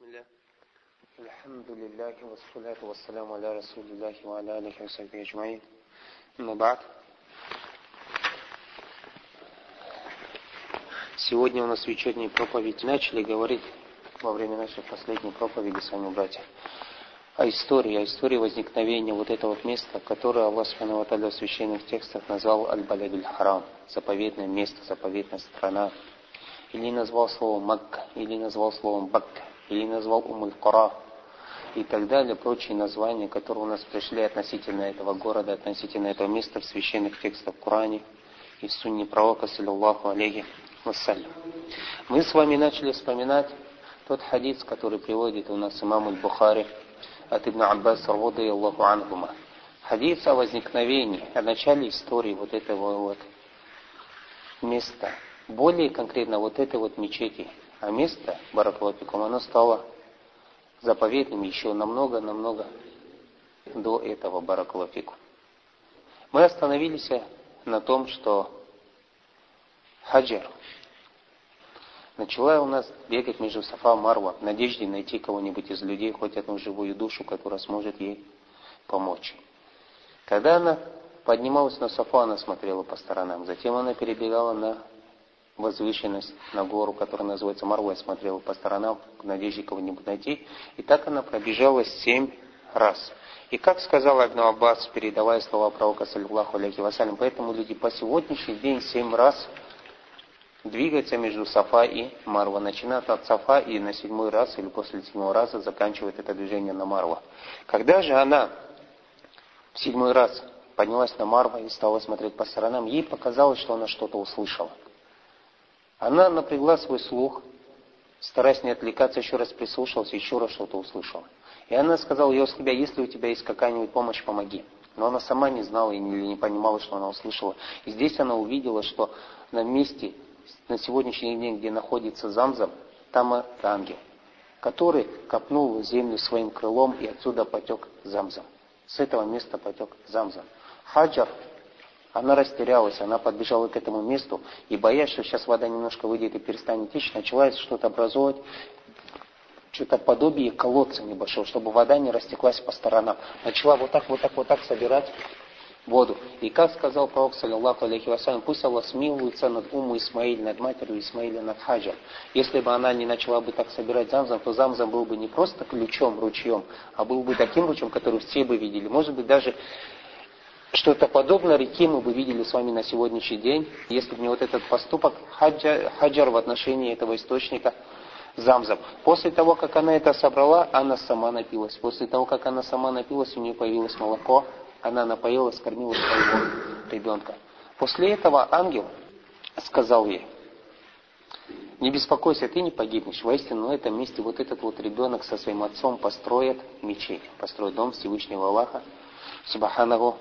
بسم الله الحمد لله والصلاة والسلام على رسول الله وعلى آله وصحبه أجمعين أما بعد Сегодня у нас вечерняя проповедь. Начали говорить во время нашей последней проповеди с вами, братья, о истории, о истории возникновения вот этого вот места, которое Аллах Субхану в священных текстах назвал Аль-Балядуль Харам, заповедное место, заповедная страна, или назвал словом Макка, или назвал словом Бакка, или назвал Умуль Кора, и так далее, прочие названия, которые у нас пришли относительно этого города, относительно этого места в священных текстах Коране и в сунне пророка, саллиллаху алейхи вассалям. Мы с вами начали вспоминать тот хадис, который приводит у нас имам Аль-Бухари от Ибн Аббас, рады Аллаху анхума. Хадис о возникновении, о начале истории вот этого вот места, более конкретно вот этой вот мечети, а место, Баракалапикум, оно стало заповедным еще намного-намного до этого Баракалапику. Мы остановились на том, что Хаджар начала у нас бегать между Сафа и Марва в надежде найти кого-нибудь из людей, хоть одну живую душу, которая сможет ей помочь. Когда она поднималась на Сафа, она смотрела по сторонам. Затем она перебегала на возвышенность, на гору, которая называется Марва, и смотрела по сторонам в надежде кого-нибудь найти. И так она пробежала семь раз. И как сказал Ибн Аббас, передавая слова пророка, саллиллаху алейхи вассалям, поэтому люди по сегодняшний день семь раз двигаются между Сафа и Марва. Начинают от Сафа и на седьмой раз или после седьмого раза заканчивает это движение на Марва. Когда же она в седьмой раз поднялась на Марва и стала смотреть по сторонам, ей показалось, что она что-то услышала. Она напрягла свой слух, стараясь не отвлекаться, еще раз прислушалась, еще раз что-то услышала. И она сказала, я тебя, если у тебя есть какая-нибудь помощь, помоги. Но она сама не знала и не, понимала, что она услышала. И здесь она увидела, что на месте, на сегодняшний день, где находится Замзам, там ангел, который копнул землю своим крылом, и отсюда потек Замзам. С этого места потек Замзам. Хаджар она растерялась, она подбежала к этому месту и, боясь, что сейчас вода немножко выйдет и перестанет течь, начала что-то образовывать, что-то подобие колодца небольшого, чтобы вода не растеклась по сторонам. Начала вот так, вот так, вот так собирать воду. И как сказал пророк, саллиллаху алейхи вассалям, пусть Аллах смилуется над Уму Исмаиль, над матерью Исмаиля, над Хаджа. Если бы она не начала бы так собирать замзам, то замзам был бы не просто ключом, ручьем, а был бы таким ручьем, который все бы видели. Может быть, даже что-то подобное реки мы бы видели с вами на сегодняшний день, если бы не вот этот поступок хаджар, хаджар в отношении этого источника замзам. После того, как она это собрала, она сама напилась. После того, как она сама напилась, у нее появилось молоко, она напоила, скормила своего ребенка. После этого ангел сказал ей, не беспокойся, ты не погибнешь. Воистину, на этом месте вот этот вот ребенок со своим отцом построит мечеть, построит дом Всевышнего Аллаха, Субханаху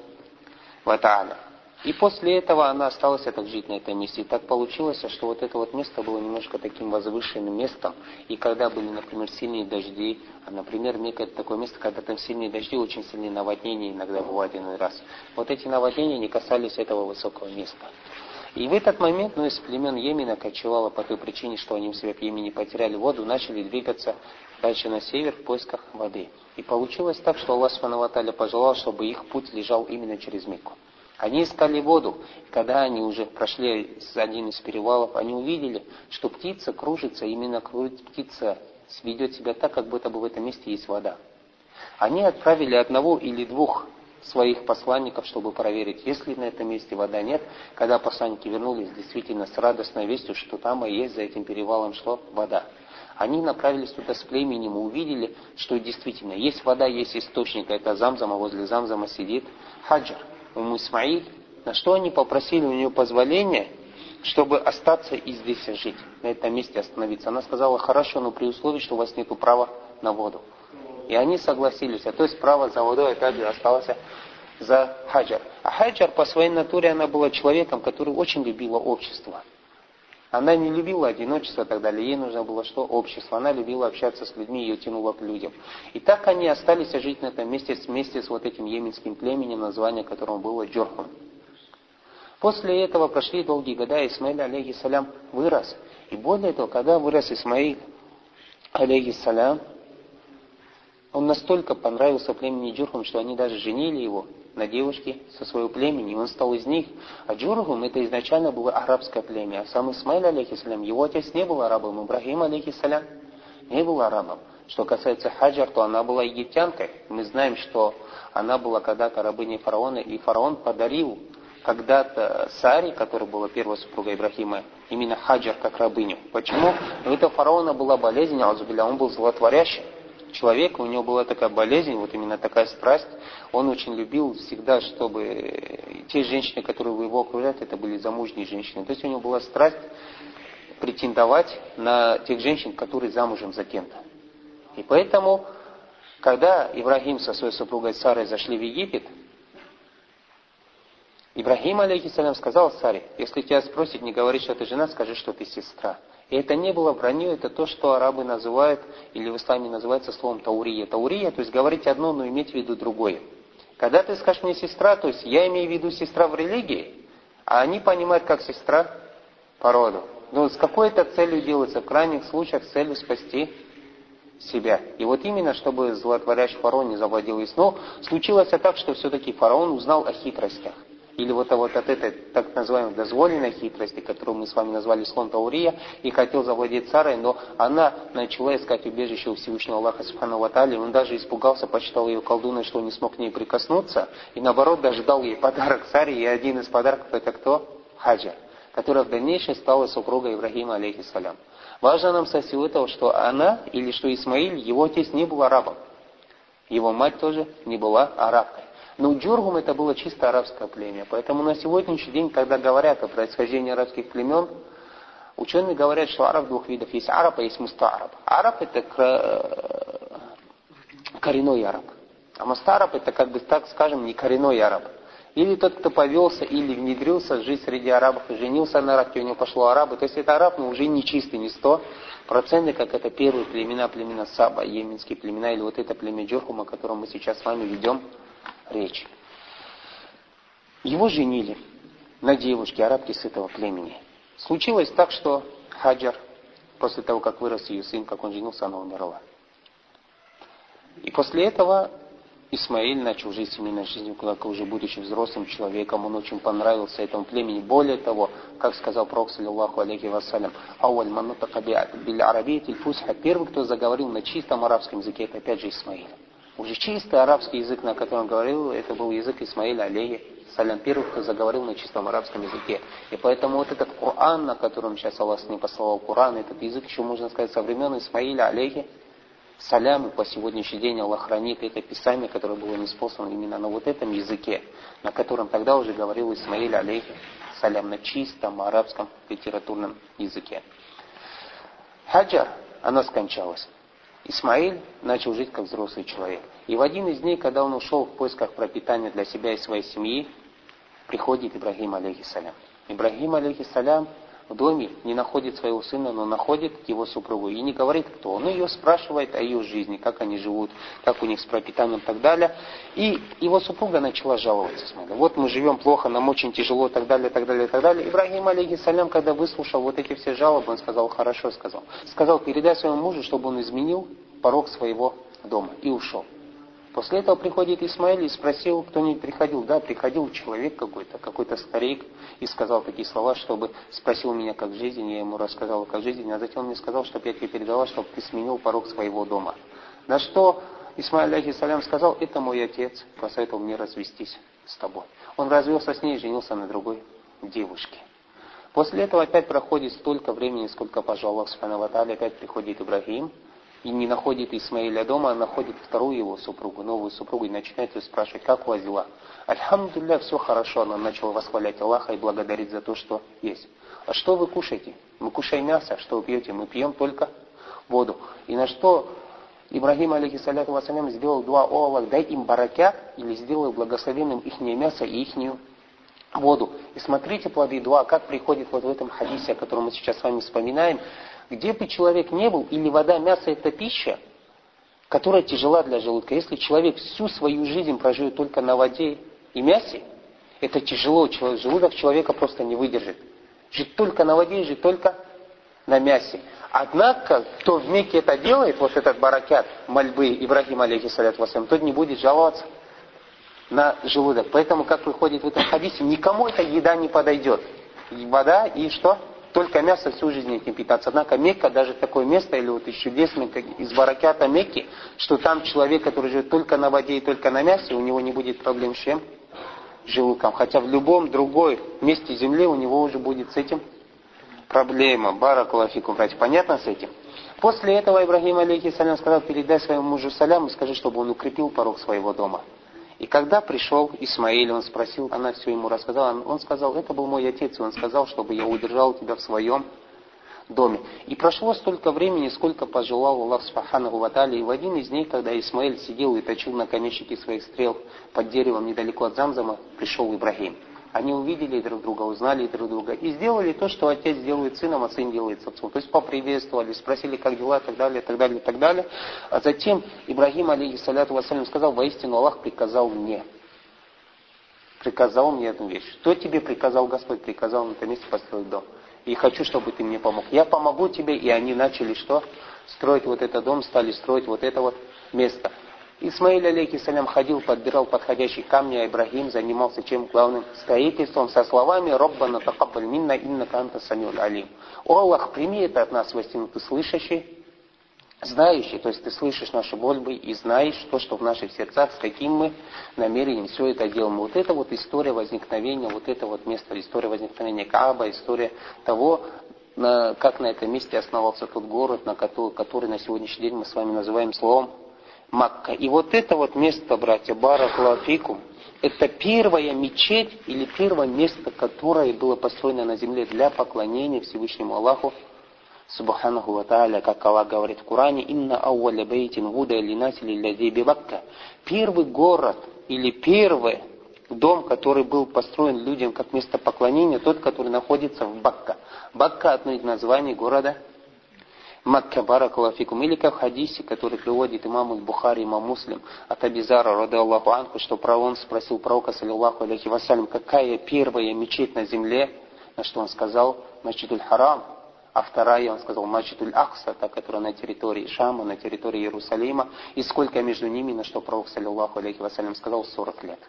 Ватааля. И после этого она осталась так жить на этом месте. И так получилось, что вот это вот место было немножко таким возвышенным местом. И когда были, например, сильные дожди, а, например, некое такое место, когда там сильные дожди, очень сильные наводнения иногда бывают один раз. Вот эти наводнения не касались этого высокого места. И в этот момент, ну, из племен Йемена кочевало по той причине, что они в себе в Йемене потеряли воду, начали двигаться дальше на север в поисках воды. И получилось так, что Аллах Субхану пожелал, чтобы их путь лежал именно через Мекку. Они искали воду. Когда они уже прошли один из перевалов, они увидели, что птица кружится, именно птица ведет себя так, как будто бы в этом месте есть вода. Они отправили одного или двух своих посланников, чтобы проверить, есть ли на этом месте вода, нет. Когда посланники вернулись, действительно, с радостной вестью, что там и есть за этим перевалом что? Вода. Они направились туда с племенем и увидели, что действительно есть вода, есть источник, это Замзама, возле Замзама сидит Хаджар. Уму Исмаиль, на что они попросили у нее позволения, чтобы остаться и здесь жить, на этом месте остановиться. Она сказала, хорошо, но при условии, что у вас нет права на воду. И они согласились, а то есть право за водой опять же осталось за Хаджар. А Хаджар по своей натуре она была человеком, который очень любила общество. Она не любила одиночество и так далее. Ей нужно было что? Общество. Она любила общаться с людьми, ее тянуло к людям. И так они остались жить на этом месте вместе с вот этим йеменским племенем, название которого было Джорхун. После этого прошли долгие года, и Исмаиль, алейхиссалям, вырос. И более того, когда вырос Исмаиль, алейхиссалям, он настолько понравился племени Джурхум, что они даже женили его на девушке со своего племени, и он стал из них. А Джурхум это изначально было арабское племя, а сам Исмаиль, алейхиссалям, его отец не был арабом, Ибрахим, алейхиссалям, не был арабом. Что касается Хаджар, то она была египтянкой. Мы знаем, что она была когда-то рабыней фараона, и фараон подарил когда-то Саре, которая была первой супругой Ибрахима, именно Хаджар как рабыню. Почему? У этого фараона была болезнь, он был злотворящий человек, у него была такая болезнь, вот именно такая страсть. Он очень любил всегда, чтобы те женщины, которые его окружают, это были замужние женщины. То есть у него была страсть претендовать на тех женщин, которые замужем за кем-то. И поэтому, когда Ибрахим со своей супругой Сарой зашли в Египет, Ибрахим, алейхиссалям, сказал Саре, если тебя спросят, не говори, что ты жена, скажи, что ты сестра. И это не было броней, это то, что арабы называют, или в исламе называется словом таурия. Таурия, то есть говорить одно, но иметь в виду другое. Когда ты скажешь мне сестра, то есть я имею в виду сестра в религии, а они понимают как сестра по роду. Но с какой-то целью делается, в крайних случаях целью спасти себя. И вот именно, чтобы злотворящий фараон не завладел весь. Но случилось так, что все-таки фараон узнал о хитростях. Или вот, вот от этой так называемой дозволенной хитрости, которую мы с вами назвали слон Таурия, и хотел завладеть царой, но она начала искать убежище у Всевышнего Аллаха Субхану Ватали. Он даже испугался, почитал ее колдуной, что не смог к ней прикоснуться. И наоборот, даже дал ей подарок царе, и один из подарков это кто? Хаджа, которая в дальнейшем стала супругой Ибрахима, алейхиссалям. Важно нам со всего этого, что она, или что Исмаиль, его отец не был арабом. Его мать тоже не была арабкой. Но Джургум это было чисто арабское племя. Поэтому на сегодняшний день, когда говорят о происхождении арабских племен, ученые говорят, что араб двух видов. Есть араб, а есть мустаараб. Араб это э, коренной араб. А мустаараб это, как бы так скажем, не коренной араб. Или тот, кто повелся, или внедрился жить среди арабов и женился на арабке, у него пошло арабы. То есть это араб, но уже не чистый, не сто процентный, как это первые племена, племена Саба, йеменские племена, или вот это племя Джурхума, о мы сейчас с вами ведем речь. Его женили на девушке, арабке с этого племени. Случилось так, что Хаджар, после того, как вырос ее сын, как он женился, она умерла. И после этого Исмаиль начал жить семейной жизнью, как уже будучи взрослым человеком, он очень понравился этому племени. Более того, как сказал Пророк, саллиллаху алейхи вассалям, «Ауаль манутака биль арабиятиль фусха» Первый, кто заговорил на чистом арабском языке, это опять же Исмаиль. Уже чистый арабский язык, на котором говорил, это был язык Исмаиля алейхи салям, первый, кто заговорил на чистом арабском языке. И поэтому вот этот Коран, на котором сейчас Аллах не послал Коран, этот язык еще, можно сказать, со времен Исмаиля алейхи Салям, и по сегодняшний день Аллах хранит это писание, которое было неспослано именно на вот этом языке, на котором тогда уже говорил Исмаиль алейхи салям, на чистом арабском литературном языке. Хаджар, она скончалась. Исмаиль начал жить как взрослый человек. И в один из дней, когда он ушел в поисках пропитания для себя и своей семьи, приходит Ибрагим алейхиссалям. Ибрагим алейхиссалям в доме не находит своего сына, но находит его супругу. И не говорит, кто. Он ее спрашивает о ее жизни, как они живут, как у них с пропитанием и так далее. И его супруга начала жаловаться. Смотри, вот мы живем плохо, нам очень тяжело, и так далее, и так далее, и так далее. Ибрагим, алейхиссалям, когда выслушал вот эти все жалобы, он сказал, хорошо, сказал. Сказал, передай своему мужу, чтобы он изменил порог своего дома. И ушел. После этого приходит Исмаиль и спросил, кто-нибудь приходил. Да, приходил человек какой-то, какой-то старик, и сказал такие слова, чтобы спросил меня, как жизнь, я ему рассказал, как жизнь, а затем он мне сказал, чтобы я тебе передала, чтобы ты сменил порог своего дома. На что Исмаиль, алейхиссалям, сказал, это мой отец, посоветовал мне развестись с тобой. Он развелся с ней и женился на другой девушке. После этого опять проходит столько времени, сколько пожал Аллах опять приходит Ибрагим, и не находит Исмаиля дома, а находит вторую его супругу, новую супругу, и начинает ее спрашивать, как у вас дела? Альхамдулилля, все хорошо, она начала восхвалять Аллаха и благодарить за то, что есть. А что вы кушаете? Мы кушаем мясо, что вы пьете? Мы пьем только воду. И на что Ибрагим, алейхиссаляту вассалям, сделал два «О Аллах, дай им баракят» или сделай благословенным их мясо и ихнюю воду. И смотрите плоды дуа, как приходит вот в этом хадисе, о котором мы сейчас с вами вспоминаем, где бы человек не был, или вода, мясо – это пища, которая тяжела для желудка. Если человек всю свою жизнь проживет только на воде и мясе, это тяжело, желудок человека просто не выдержит. Жить только на воде, жить только на мясе. Однако, кто в Мекке это делает, вот этот баракят мольбы Ибрахима, алейхиссалят вассалям, тот не будет жаловаться на желудок. Поэтому, как выходит в этом хадисе, никому эта еда не подойдет. И вода и что? Только мясо всю жизнь этим питаться. Однако Мекка, даже такое место, или вот из чудесных, как из баракята Мекки, что там человек, который живет только на воде и только на мясе, у него не будет проблем с чем? Желудком. Хотя в любом другой месте земли у него уже будет с этим проблема. Баракулафикум, братья. Понятно с этим? После этого Ибрагим, алейхиссалям, сказал, передай своему мужу салям и скажи, чтобы он укрепил порог своего дома. И когда пришел Исмаиль, он спросил, она все ему рассказала, он сказал, это был мой отец, и он сказал, чтобы я удержал тебя в своем доме. И прошло столько времени, сколько пожелал Аллах Субханаху Ватали. И в один из дней, когда Исмаиль сидел и точил наконечники своих стрел под деревом недалеко от Замзама, пришел Ибрагим. Они увидели друг друга, узнали друг друга и сделали то, что отец делает сыном, а сын делает с отцом. То есть поприветствовали, спросили, как дела, и так далее, и так далее, и так далее. А затем Ибрагим, алейхиссаляту вассалям, сказал, воистину Аллах приказал мне. Приказал мне эту вещь. Что тебе приказал Господь? Приказал на этом месте построить дом. И хочу, чтобы ты мне помог. Я помогу тебе, и они начали что? Строить вот этот дом, стали строить вот это вот место. Исмаиль, алейхиссалям, ходил, подбирал подходящие камни, а Ибрагим занимался чем главным? Строительством со словами «Роббана такаббаль минна инна канта самюль алим». О Аллах, прими это от нас, воистину ты слышащий, знающий, то есть ты слышишь наши мольбы и знаешь то, что в наших сердцах, с каким мы намерением все это делаем. Вот это вот история возникновения, вот это вот место, история возникновения Кааба, история того, на, как на этом месте основался тот город, на который, который на сегодняшний день мы с вами называем словом Макка. И вот это вот место, братья, Баракулафикум, это первая мечеть или первое место, которое было построено на земле для поклонения Всевышнему Аллаху, Субханаху ва Тааля, как Аллах говорит в Коране, «Инна ауаля бейтин гуда или насили лязи бакка». Первый город или первый дом, который был построен людям как место поклонения, тот, который находится в Бакка. Бакка одно из названий города Макка баракалафикум. Или как в хадисе, который приводит имам Бухари, имам Муслим, от Абизара, рода Аллаху Анху, что он спросил пророка, саллиллаху алейхи вассалям, какая первая мечеть на земле, на что он сказал, Мачидуль Харам. А вторая, он сказал, Мачидуль Ахса, та, которая на территории Шама, на территории Иерусалима. И сколько между ними, на что пророк, саллиллаху алейхи вассалям, сказал, 40 лет.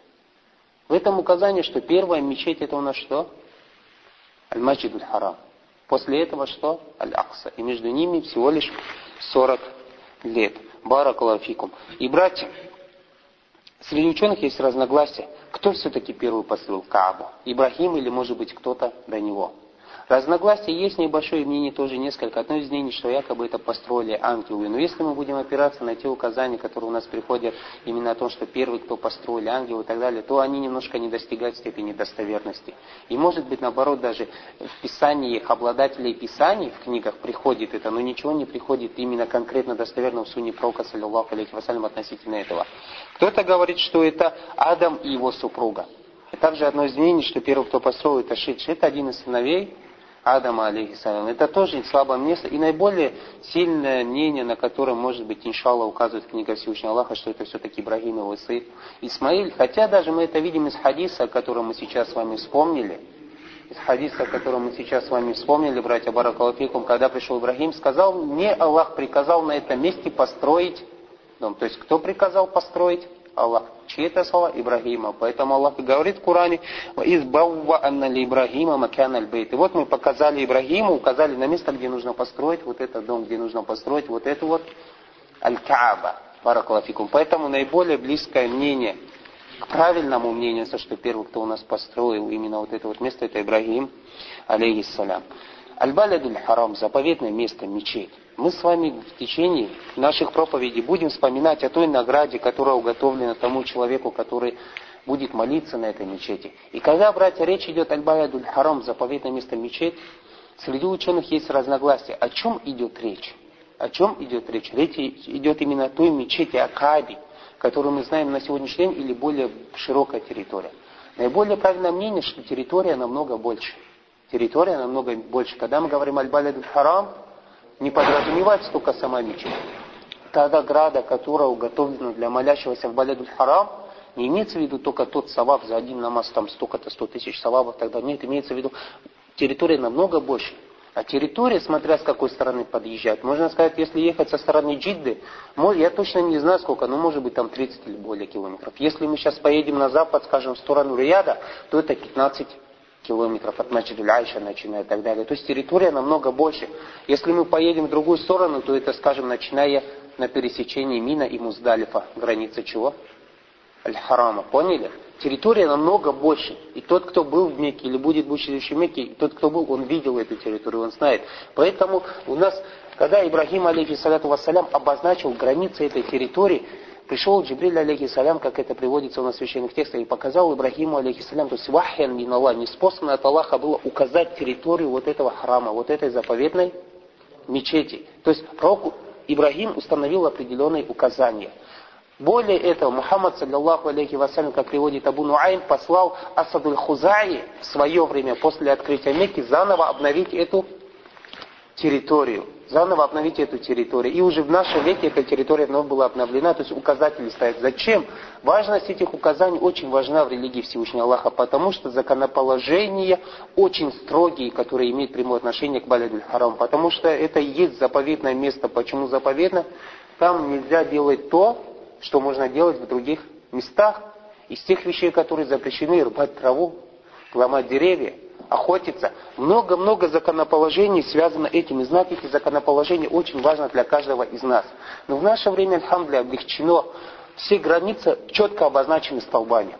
В этом указание, что первая мечеть это у нас что? Аль-Маджидуль Харам. После этого что? Аль-Акса. И между ними всего лишь 40 лет. Баракалафикум. И братья, среди ученых есть разногласия. Кто все-таки первый построил Каабу? Ибрахим или может быть кто-то до него? Разногласия есть небольшое мнение тоже несколько. Одно из мнений, что якобы это построили ангелы. Но если мы будем опираться на те указания, которые у нас приходят именно о том, что первый, кто построили ангелы и так далее, то они немножко не достигают степени достоверности. И может быть наоборот даже в писании их обладателей писаний в книгах приходит это, но ничего не приходит именно конкретно достоверно в суне пророка, саллиллаху алейхи вассалям, относительно этого. Кто-то говорит, что это Адам и его супруга. И также одно из мнений, что первый, кто построил это Шидж, это один из сыновей Адама, алейхиссалям. Это тоже слабое место и наиболее сильное мнение, на которое, может быть, иншаллах, указывает книга Всевышнего Аллаха, что это все-таки Ибрагим его сын Исмаиль. Хотя даже мы это видим из хадиса, который мы сейчас с вами вспомнили, из хадиса, который мы сейчас с вами вспомнили, братья Баракалафикум, когда пришел Ибрагим, сказал, мне Аллах приказал на этом месте построить дом. То есть, кто приказал построить? Аллах. Чьи это слова? Ибрагима. Поэтому Аллах говорит в Коране, «Избавва анна ли Ибрагима макян аль И вот мы показали Ибрагиму, указали на место, где нужно построить вот этот дом, где нужно построить вот это вот Аль-Кааба. Баракалафикум. Поэтому наиболее близкое мнение к правильному мнению, что первый, кто у нас построил именно вот это вот место, это Ибрагим, алейхиссалям. Аль-Балядуль Харам, заповедное место, мечеть мы с вами в течение наших проповедей будем вспоминать о той награде, которая уготовлена тому человеку, который будет молиться на этой мечети. И когда, братья, речь идет аль-Баядуль Харам, заповедное место мечеть, среди ученых есть разногласия. О чем идет речь? О чем идет речь? Речь идет именно о той мечети Акаби, которую мы знаем на сегодняшний день, или более широкая территория. Наиболее правильное мнение, что территория намного больше. Территория намного больше. Когда мы говорим аль-Балядуль Харам, не подразумевается только сама мечеть. Та награда, которая уготовлена для молящегося в Балядуль Харам, не имеется в виду только тот саваб за один намаз, там столько-то, сто тысяч савабов, тогда нет, имеется в виду территория намного больше. А территория, смотря с какой стороны подъезжать, можно сказать, если ехать со стороны Джидды, я точно не знаю сколько, но может быть там 30 или более километров. Если мы сейчас поедем на запад, скажем, в сторону Рияда, то это 15 километров от Маджидуль Айша начиная и так далее. То есть территория намного больше. Если мы поедем в другую сторону, то это, скажем, начиная на пересечении Мина и Муздалифа, граница чего? Аль-Харама. Поняли? территория намного больше. И тот, кто был в Мекке или будет в Мекке, тот, кто был, он видел эту территорию, он знает. Поэтому у нас, когда Ибрагим, алейхиссалату вассалям, обозначил границы этой территории, пришел Джибриль, алейхиссалям, как это приводится у нас в священных текстах, и показал Ибрагиму, алейхиссалям, то есть вахьян мин Аллах, неспособно от Аллаха было указать территорию вот этого храма, вот этой заповедной мечети. То есть пророк Ибрагим установил определенные указания – более этого, Мухаммад, саллиллаху алейхи вассалям, как приводит Абу Нуайм, послал Асадуль Хузаи в свое время, после открытия Мекки, заново обновить эту территорию. Заново обновить эту территорию. И уже в нашем веке эта территория вновь была обновлена, то есть указатели стоят. Зачем? Важность этих указаний очень важна в религии Всевышнего Аллаха, потому что законоположения очень строгие, которые имеют прямое отношение к Балядуль Харам. Потому что это и есть заповедное место. Почему заповедно? Там нельзя делать то, что можно делать в других местах. Из тех вещей, которые запрещены, рубать траву, ломать деревья, охотиться. Много-много законоположений связано этим. И знать эти законоположения очень важно для каждого из нас. Но в наше время, альхамдля, облегчено. Все границы четко обозначены столбами.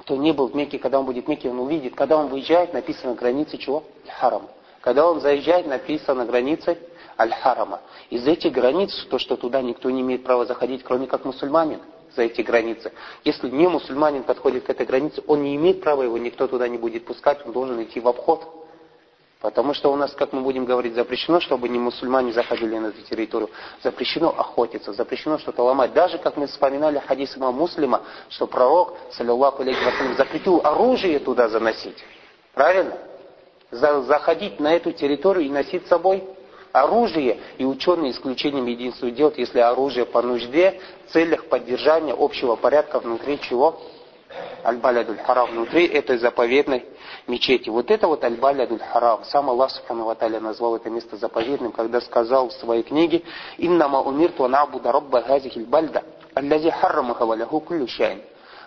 Кто не был в Мекке, когда он будет в Мекке, он увидит. Когда он выезжает, написано границы чего? Харам. Когда он заезжает, написано границы Аль-Харама. Из этих границ, то, что туда никто не имеет права заходить, кроме как мусульманин, за эти границы. Если не мусульманин подходит к этой границе, он не имеет права, его никто туда не будет пускать, он должен идти в обход. Потому что у нас, как мы будем говорить, запрещено, чтобы не мусульмане заходили на эту территорию. Запрещено охотиться, запрещено что-то ломать. Даже, как мы вспоминали хадис имама Муслима, что пророк, саллиллаху алейхи запретил оружие туда заносить. Правильно? Заходить на эту территорию и носить с собой оружие, и ученые исключением единствуют делают, если оружие по нужде, в целях поддержания общего порядка внутри чего? Аль-Балядуль Харам, внутри этой заповедной мечети. Вот это вот Аль-Балядуль Харам. Сам Аллах Субхану Ваталя назвал это место заповедным, когда сказал в своей книге «Иннама умирту набуда робба газихиль бальда, аллази харрамаха валяху кулю шайн».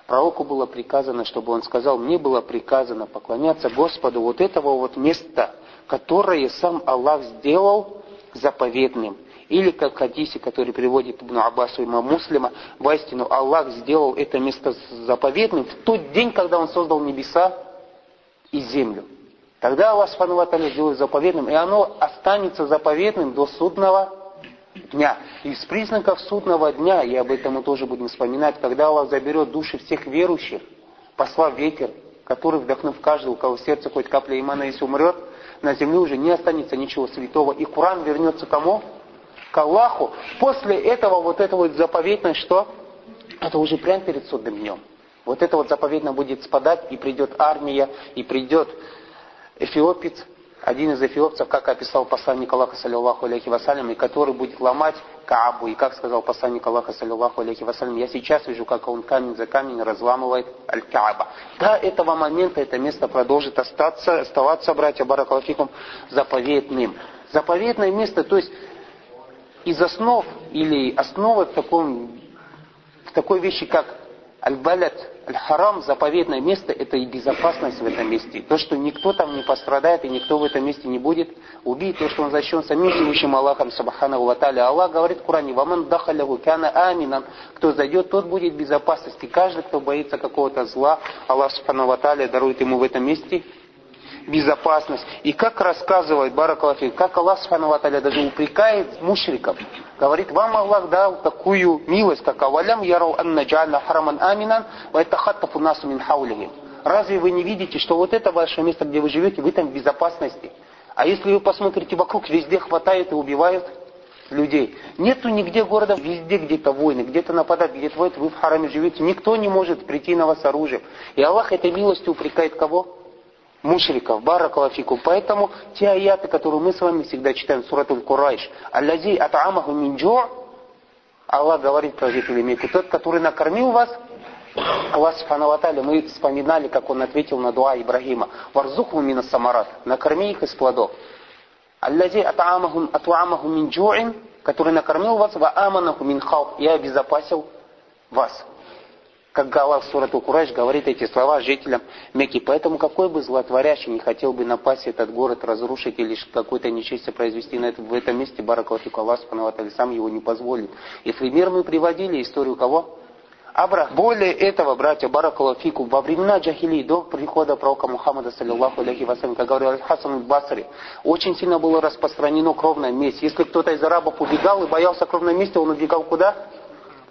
Пророку было приказано, чтобы он сказал, мне было приказано поклоняться Господу вот этого вот места, которое сам Аллах сделал заповедным. Или как хадисе, который приводит Ибн Аббасу и Муслима, воистину Аллах сделал это место заповедным в тот день, когда Он создал небеса и землю. Тогда Аллах Субхану сделает заповедным, и оно останется заповедным до судного дня. Из признаков судного дня, и об этом мы тоже будем вспоминать, когда Аллах заберет души всех верующих, послав ветер, который, вдохнув каждого, у кого в сердце хоть капля имана, если умрет, на земле уже не останется ничего святого. И Коран вернется кому? К Аллаху. После этого вот это вот заповедное что? Это уже прямо перед судным днем. Вот это вот заповедно будет спадать, и придет армия, и придет эфиопец, один из эфиопцев, как описал посланник Аллаха, саллиллаху алейхи вассалям, и который будет ломать Каабу. И как сказал посланник Аллаха, саллиллаху алейхи вассалям, я сейчас вижу, как он камень за камень разламывает Аль-Кааба. До этого момента это место продолжит остаться, оставаться, братья Баракалафикум, заповедным. Заповедное место, то есть из основ или основы в, таком, в такой вещи, как Аль-Балят, Аль-Харам, заповедное место, это и безопасность в этом месте. То, что никто там не пострадает и никто в этом месте не будет убит, то, что он защищен самим Всевышним Аллахом, Сабхану Ваталя. Аллах говорит в Коране, «Ваман дахаляву кяна аминан». Кто зайдет, тот будет в безопасности. Каждый, кто боится какого-то зла, Аллах Субхану Ваталя дарует ему в этом месте безопасность. И как рассказывает Баракалафи, как Аллах Субхану даже упрекает мушриков. Говорит, вам Аллах дал такую милость, как «Авалям ярау анна джална хараман аминан, ва этахаттафу насу мин хаулихим». Разве вы не видите, что вот это ваше место, где вы живете, вы там в безопасности? А если вы посмотрите вокруг, везде хватает и убивают людей. Нету нигде города, везде где-то войны, где-то нападают, где-то воют, вы в хараме живете. Никто не может прийти на вас оружием. И Аллах этой милостью упрекает кого? Мушриков, баракалафику. Поэтому те аяты, которые мы с вами всегда читаем, суратуль Курайш, «Аллази ат'амаху мин Аллах говорит про Мекки, тот, который накормил вас, Аллах Субхану мы вспоминали, как он ответил на дуа Ибрагима, «Варзуху мина самарат», накорми их из плодов. Аллади ат'амахум ат'амахум мин джу'ин, который накормил вас, ва аманаху мин хауф, и обезопасил вас. Как Аллах Сурату Курайш говорит эти слова жителям Мекки. Поэтому какой бы злотворящий не хотел бы напасть этот город, разрушить или какое-то нечестие произвести на это, в этом месте, Баракалатику Аллах сам его не позволит. И пример мы приводили историю кого? Абрах. Более этого, братья, Баракалафику, во времена Джахили, до прихода пророка Мухаммада, саллиллаху алейхи вассалям, как говорил Хасан Басри, очень сильно было распространено кровное месть. Если кто-то из арабов убегал и боялся кровной мести, он убегал куда?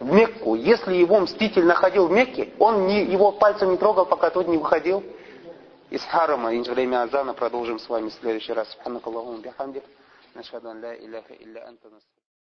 В Мекку. Если его мститель находил в Мекке, он не, его пальцем не трогал, пока тот не выходил из харама. И время азана продолжим с вами в следующий раз.